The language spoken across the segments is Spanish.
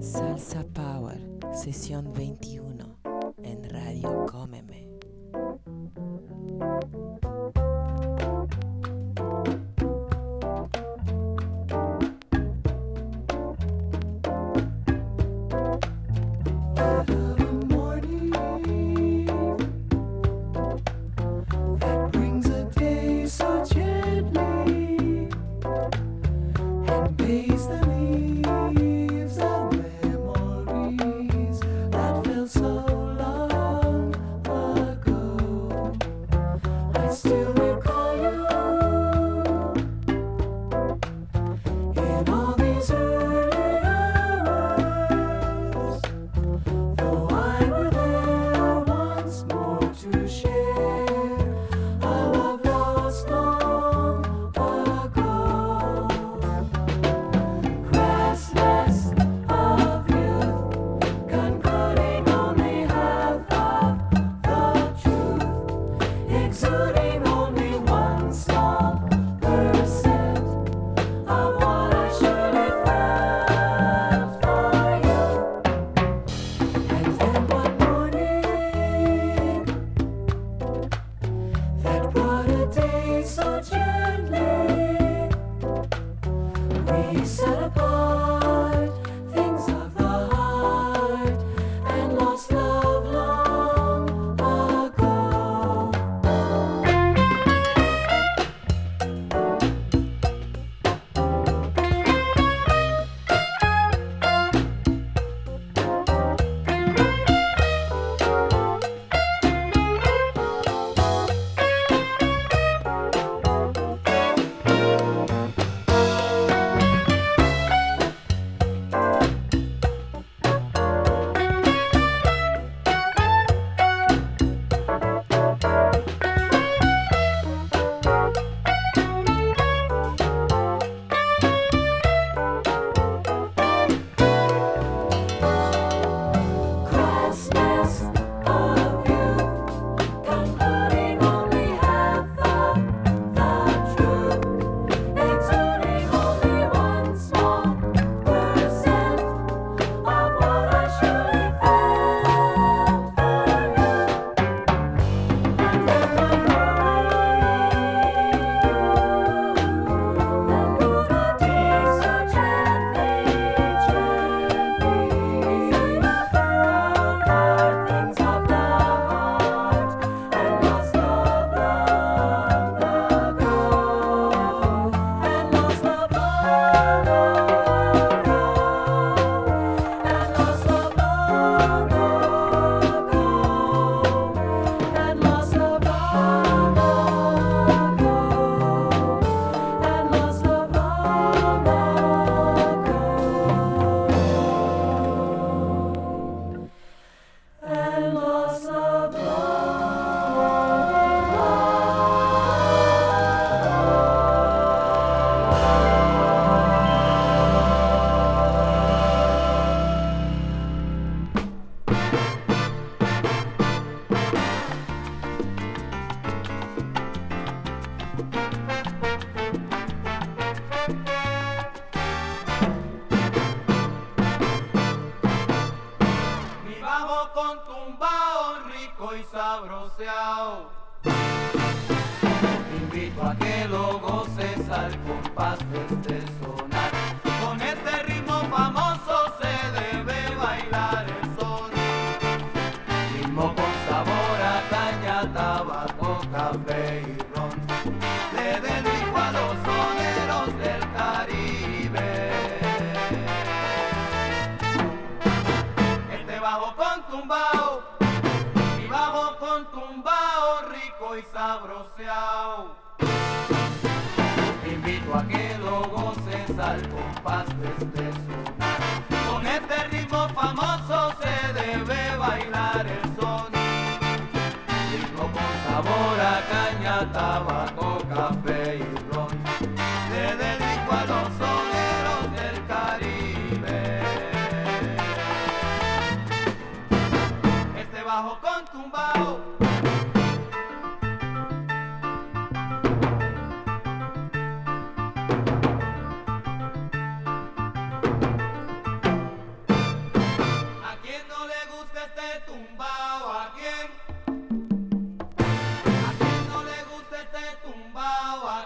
Salsa Power, sesión 21 en Radio Cómeme.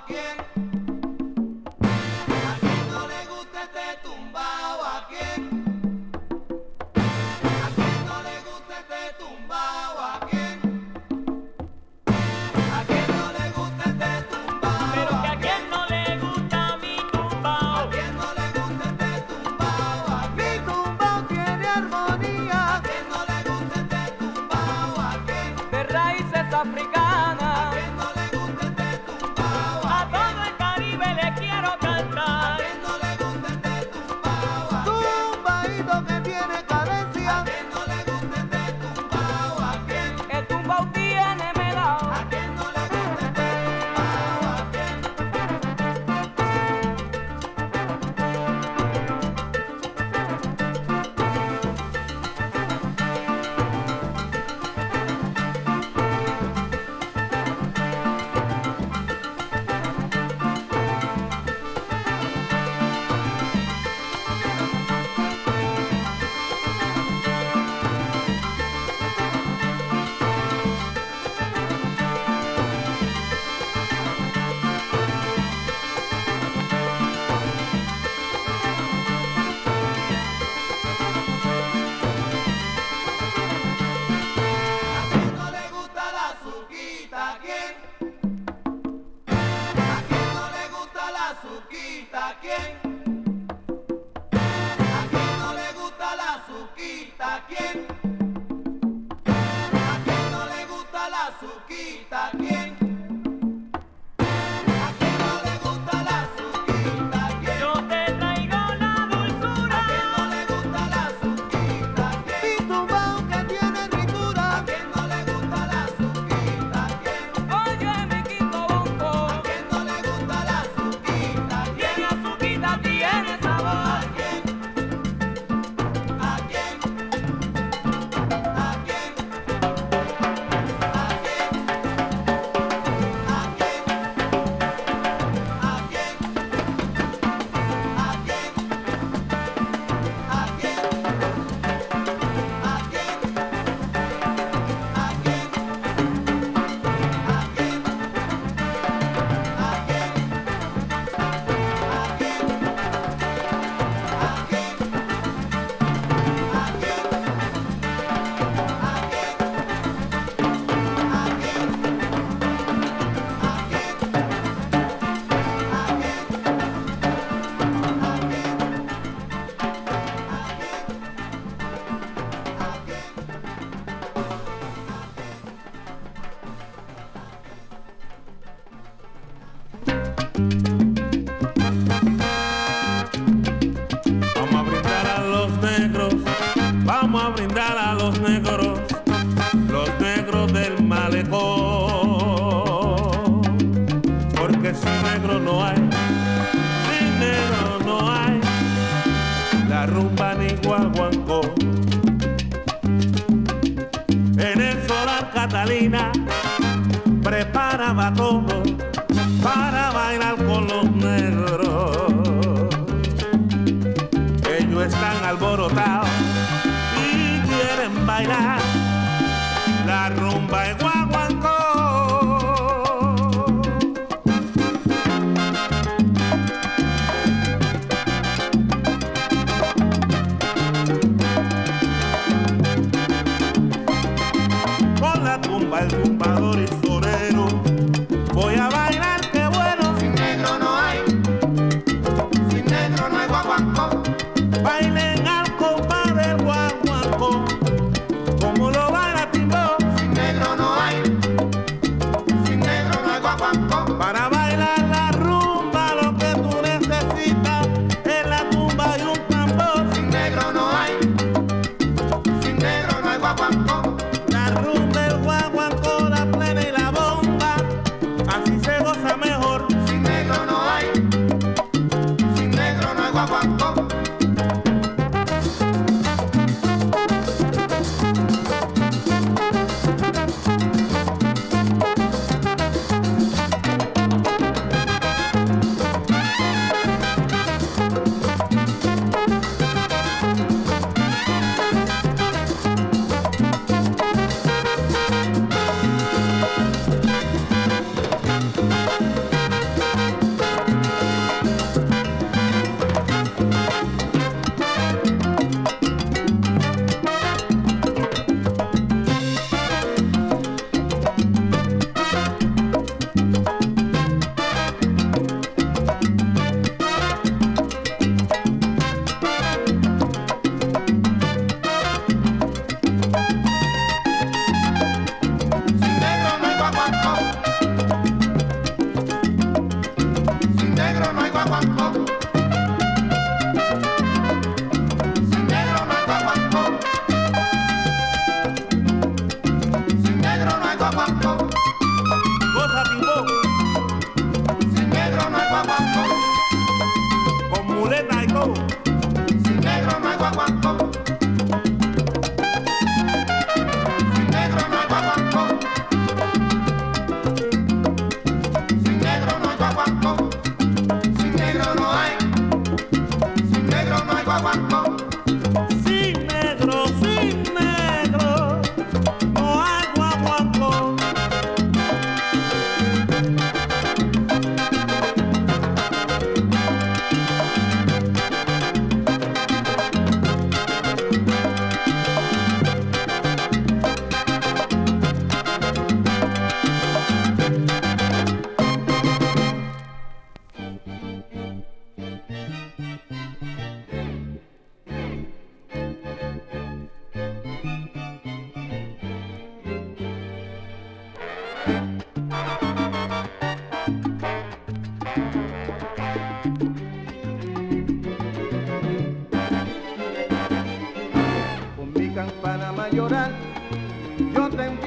again. Nada más.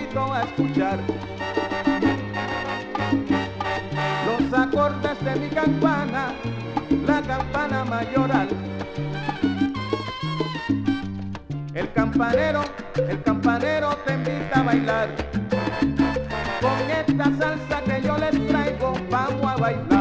invito a escuchar los acordes de mi campana, la campana mayoral. El campanero, el campanero te invita a bailar. Con esta salsa que yo les traigo, vamos a bailar.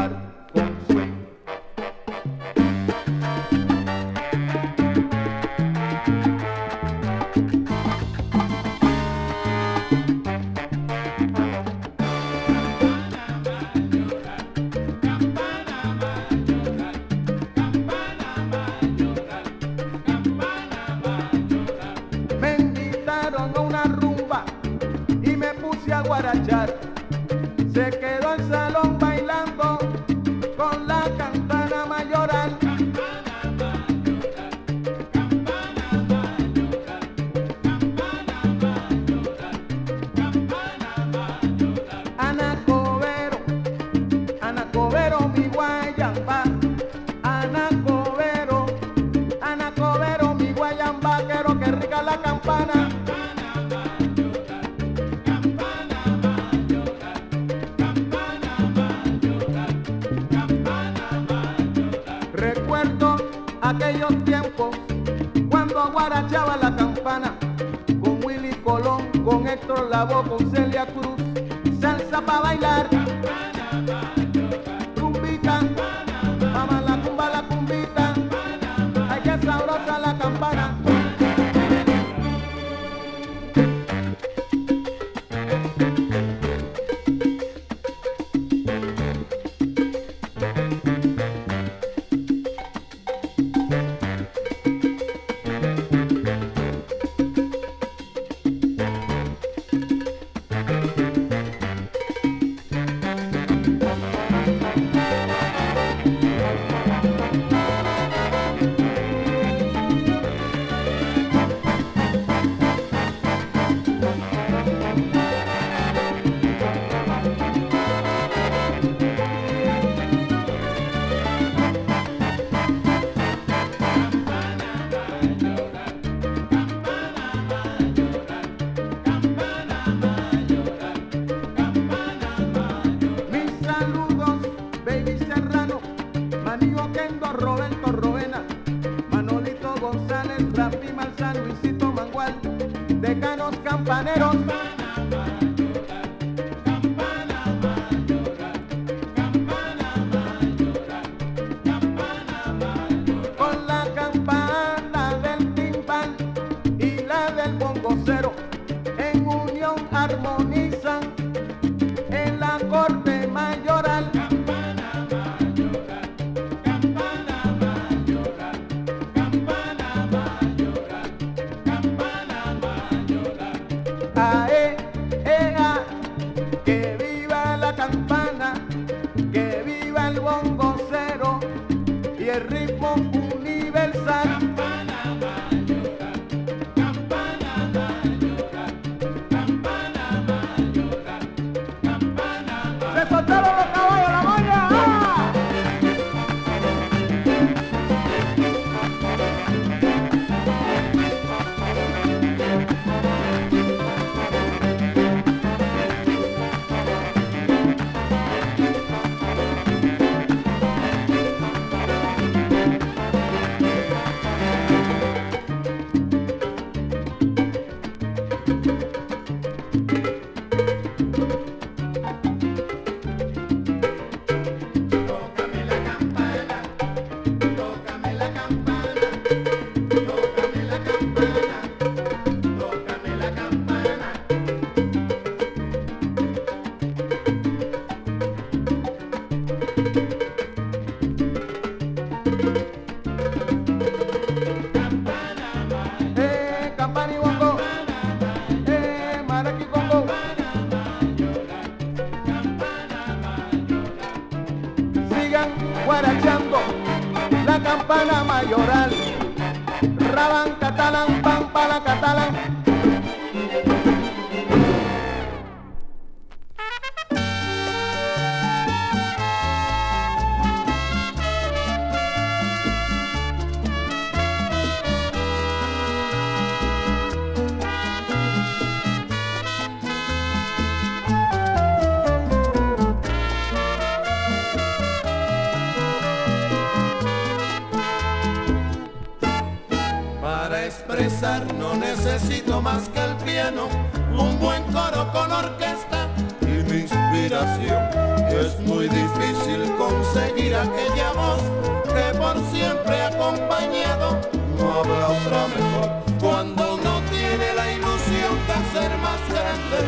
No necesito más que el piano, un buen coro con orquesta y mi inspiración. Es muy difícil conseguir aquella voz que por siempre acompañado, no habrá otra mejor. Cuando uno tiene la ilusión de ser más grande,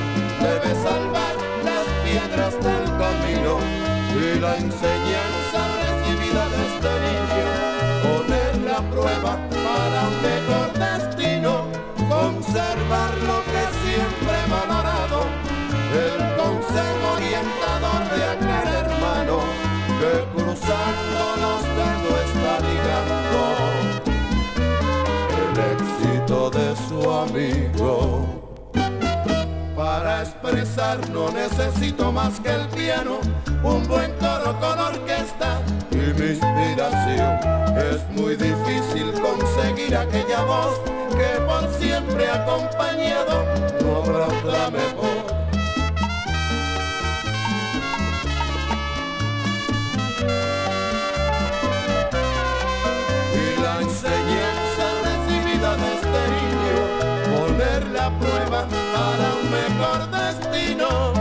debe salvar las piedras del camino y la enseñanza recibida de este niño, poner la prueba conservar lo que siempre he valorado, el consejo orientador de aquel hermano que cruzando los dedos está ligando el éxito de su amigo. Para expresar no necesito más que el piano, un buen coro con orquesta y mi inspiración. Es muy difícil conseguir aquella voz que por siempre acompañado, no habrá otra mejor. Y la enseñanza recibida de este niño, poner la prueba para mejor destino.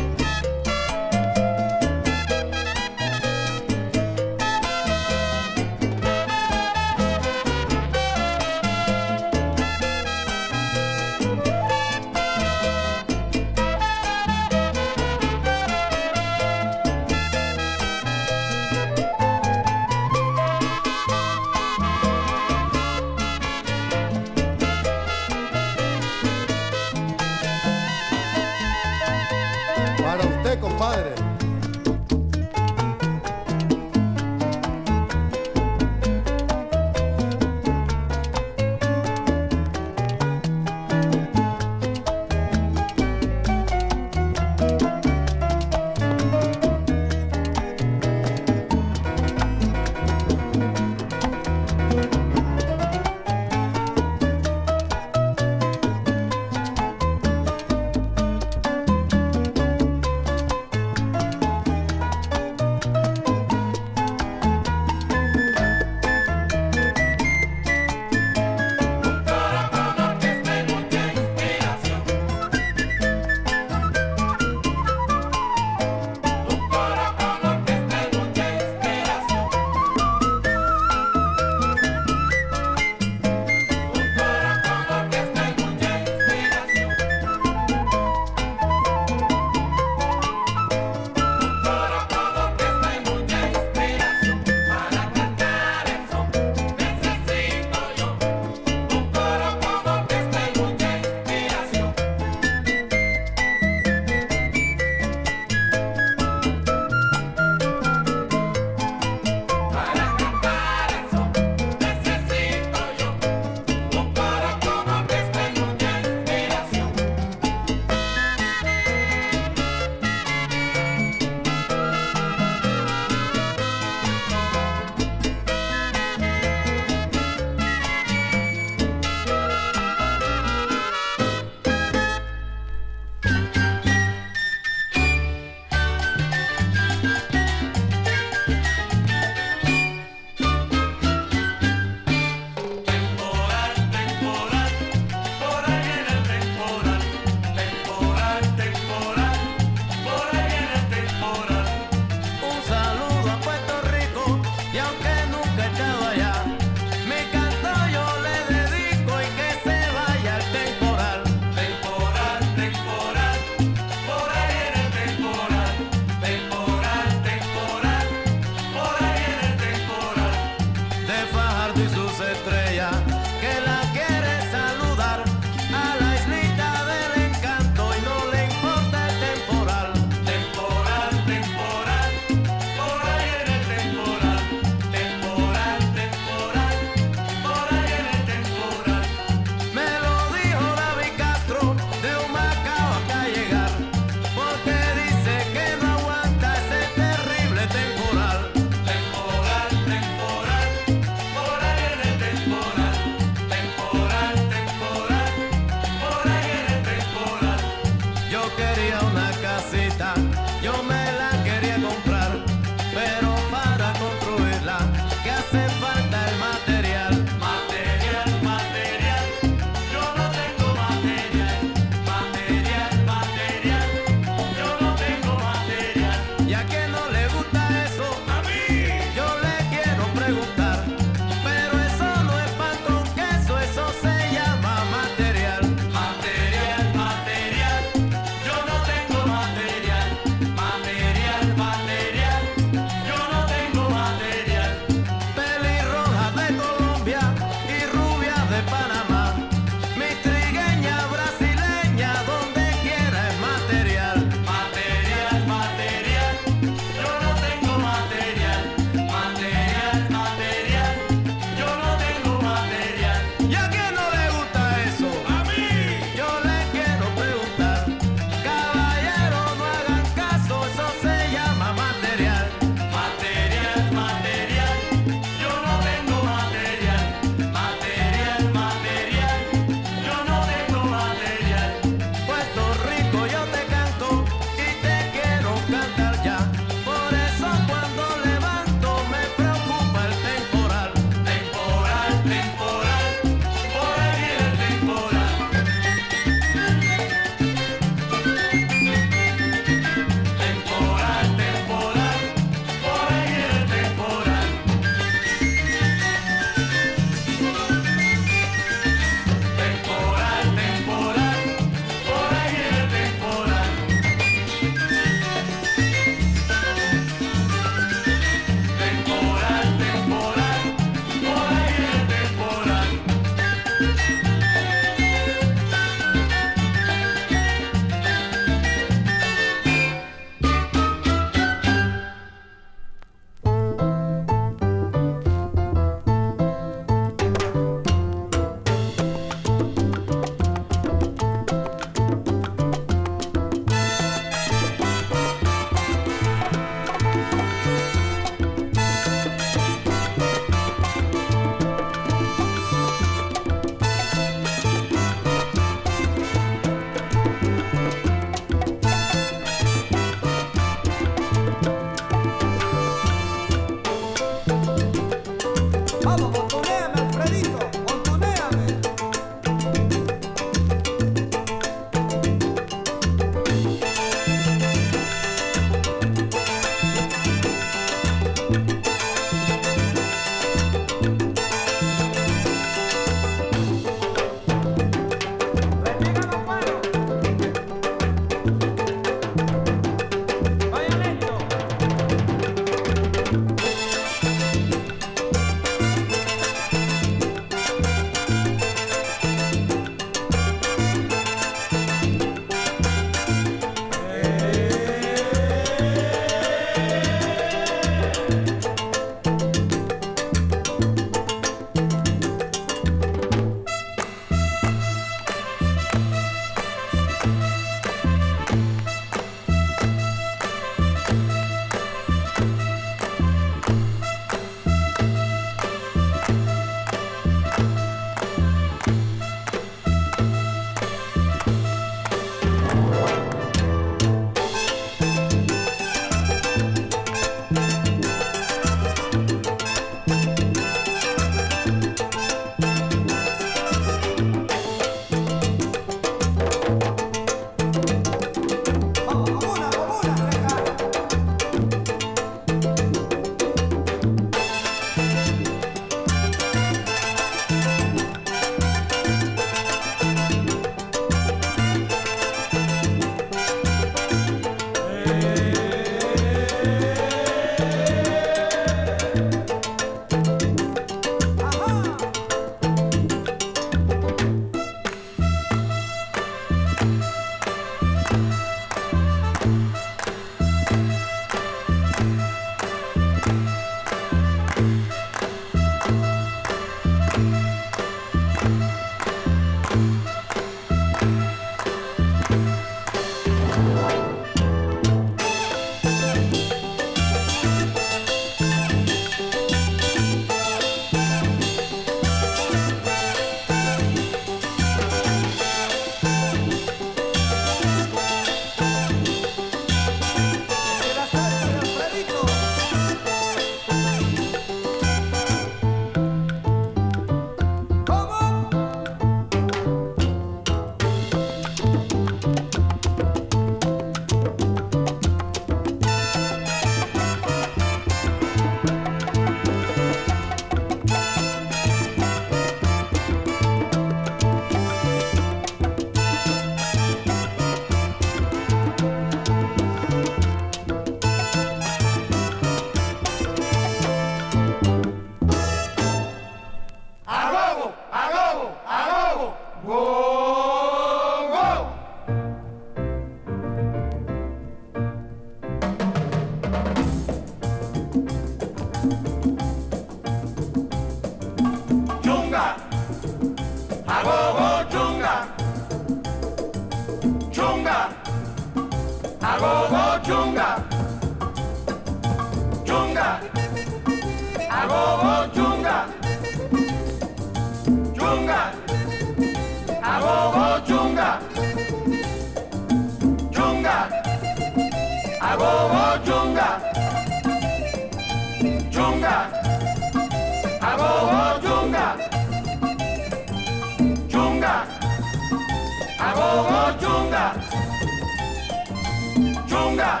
중간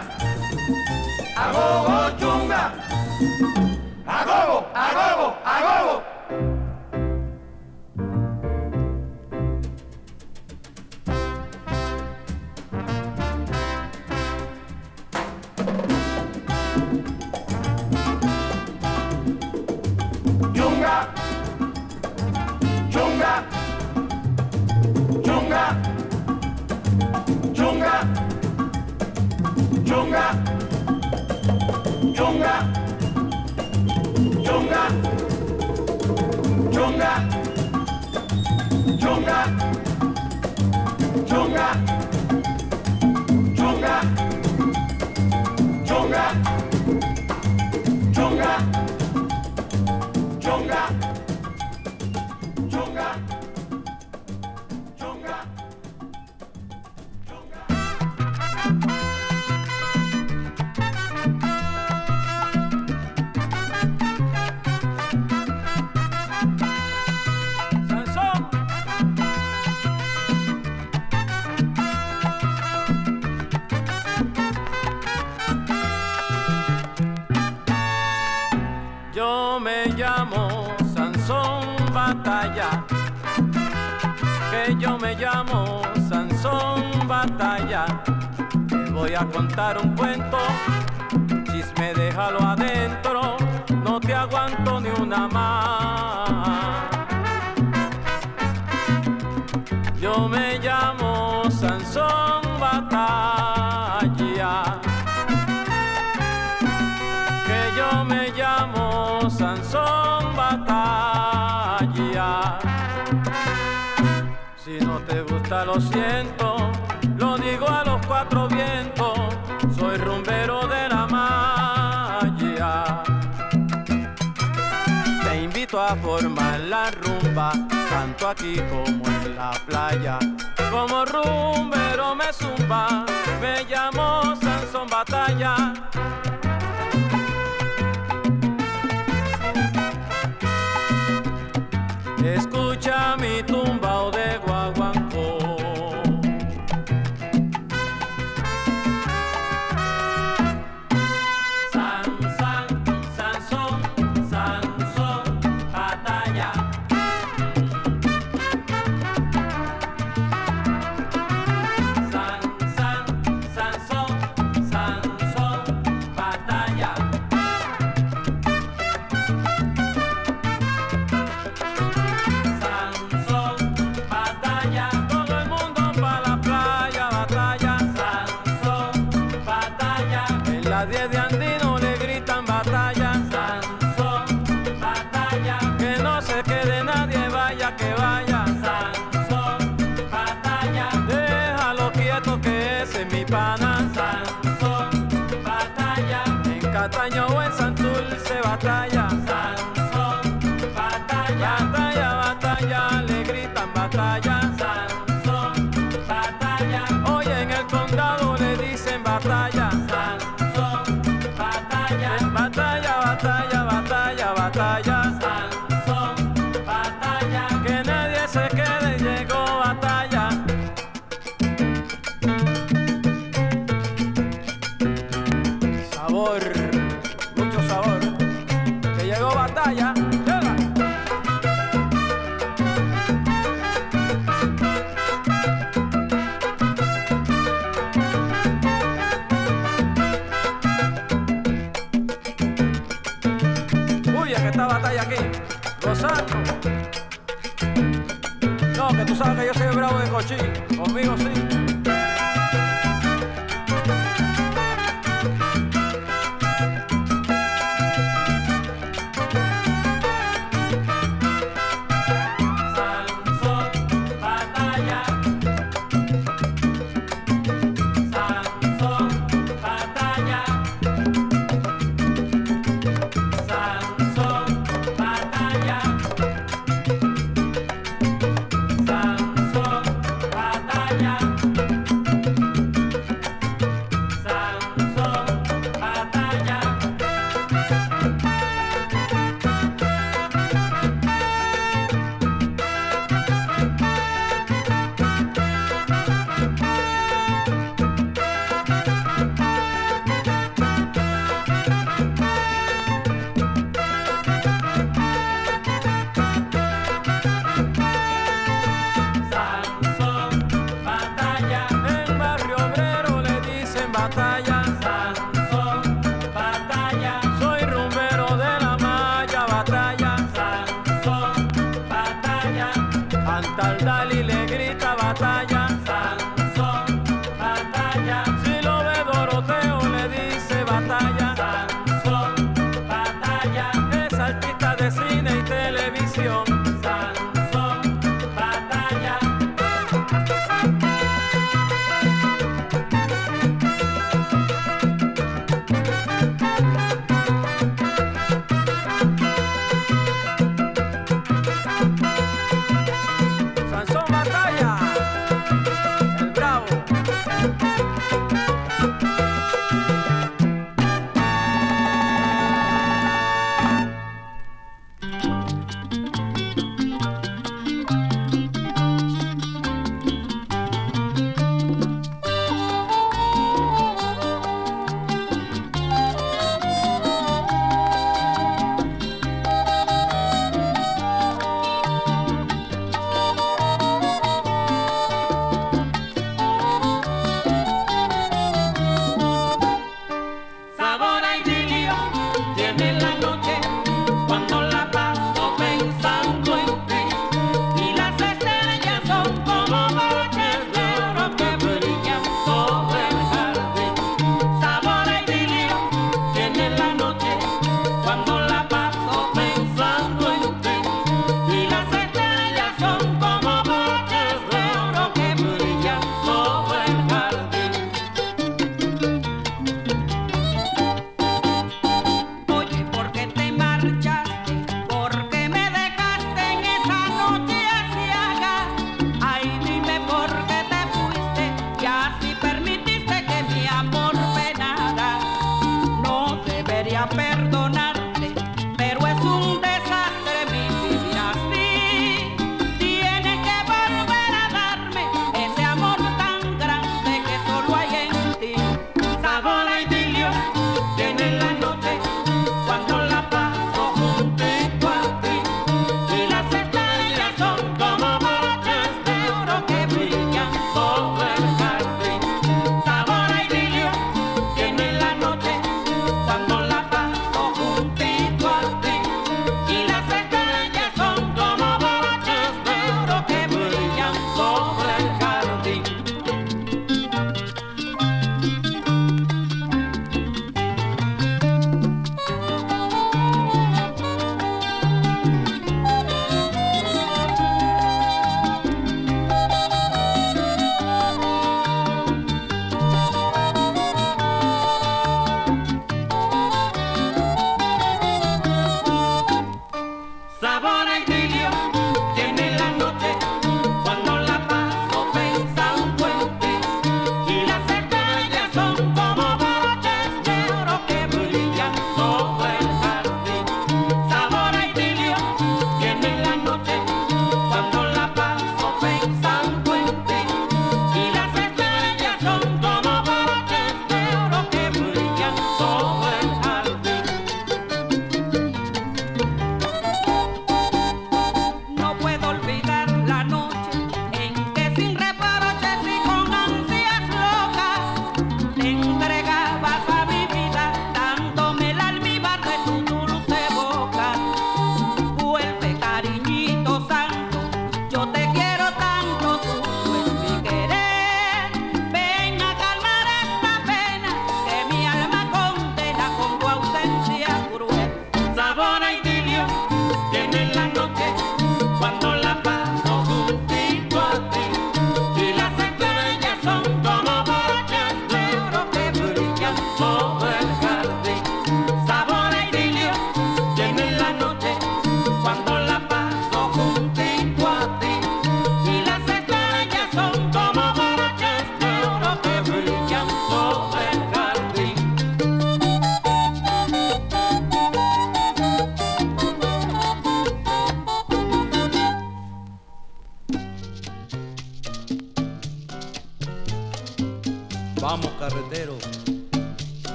아고고 중간 contar un cuento, chisme déjalo adentro, no te aguanto ni una más. Yo me llamo Sansón Batalla, que yo me llamo Sansón Batalla. Si no te gusta lo siento. aquí como en la playa. Como rumbero me zumba, me llamo Sansón Batalla.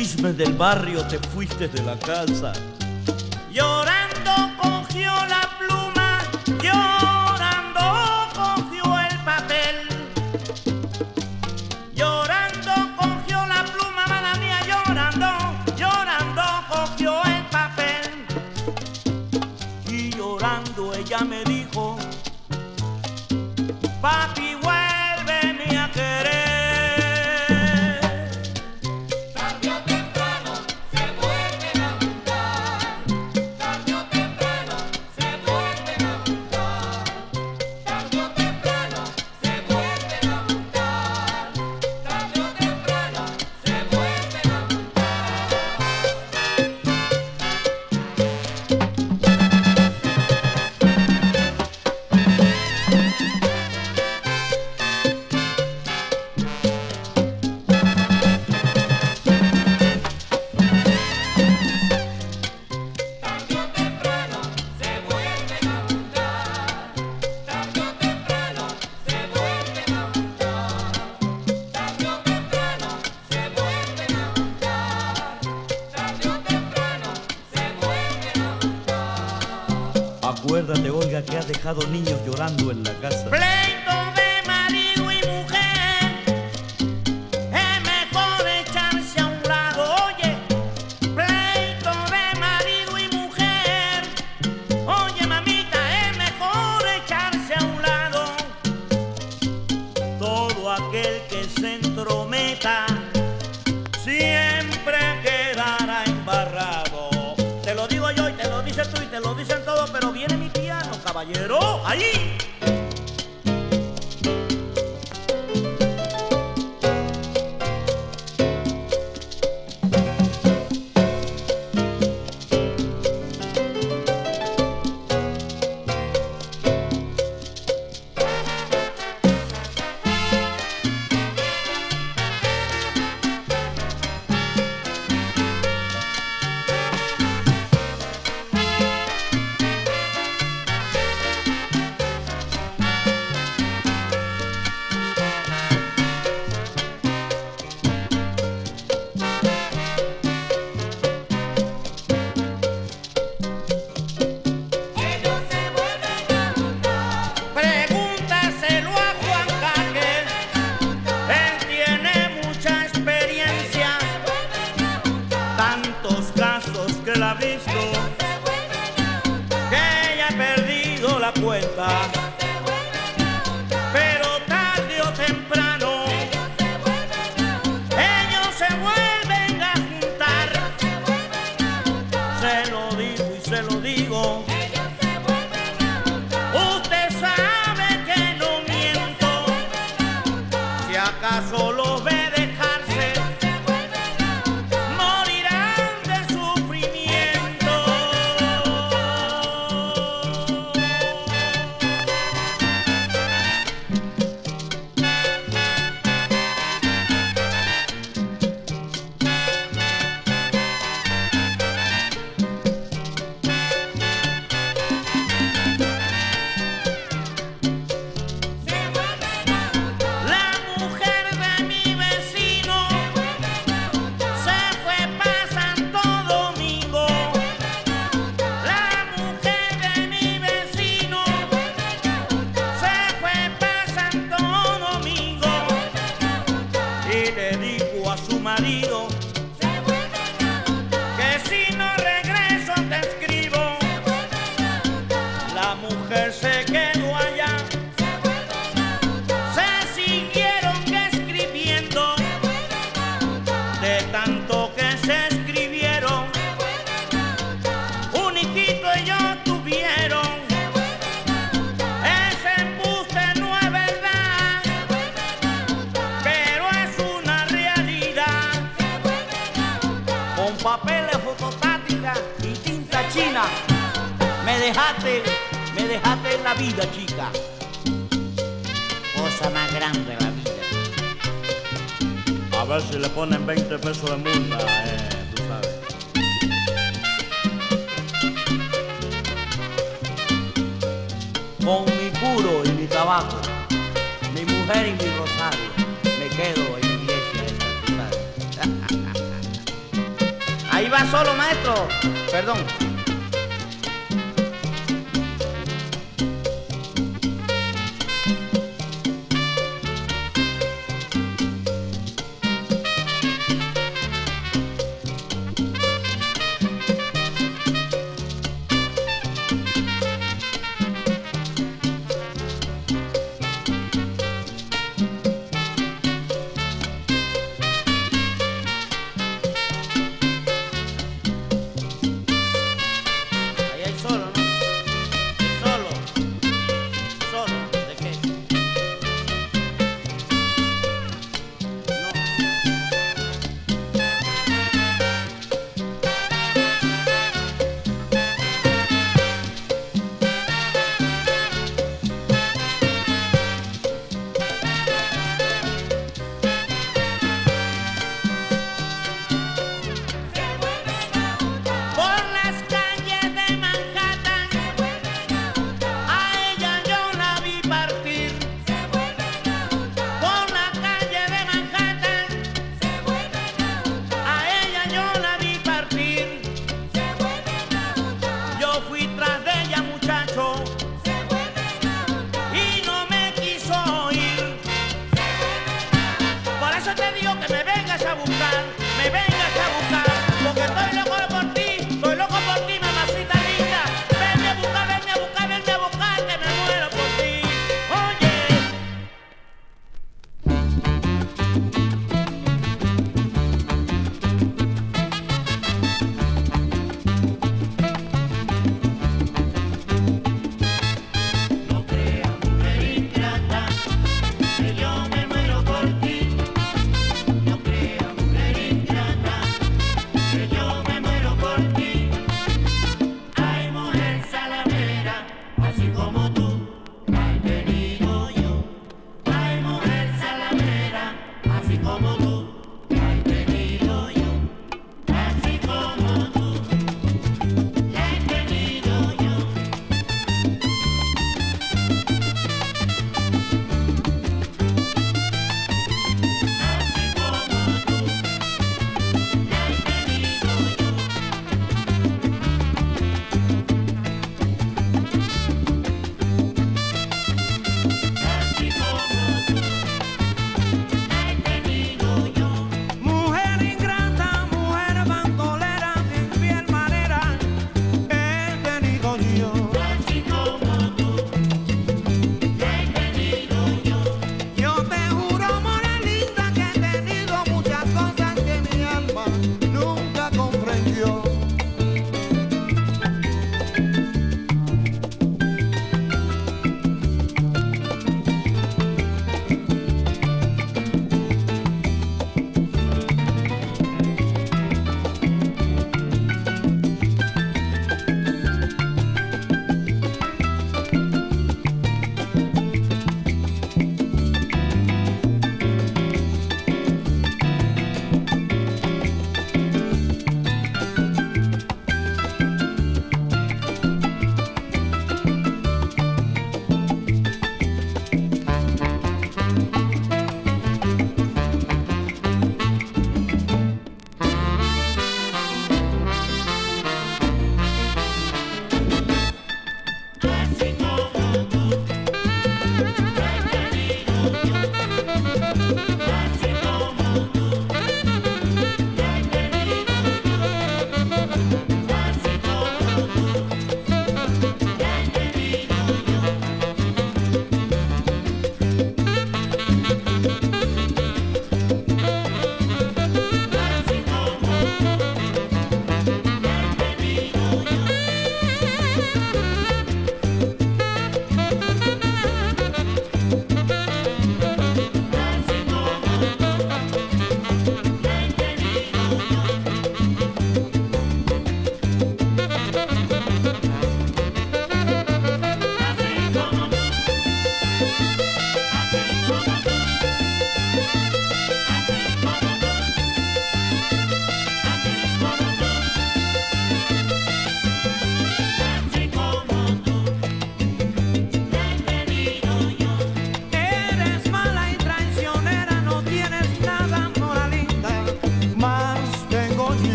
chismes del barrio te fuiste de la casa. Llorando cogió la pluma, llorando cogió el papel. Llorando cogió la pluma, mala mía, llorando, llorando cogió el papel. Y llorando ella me dijo,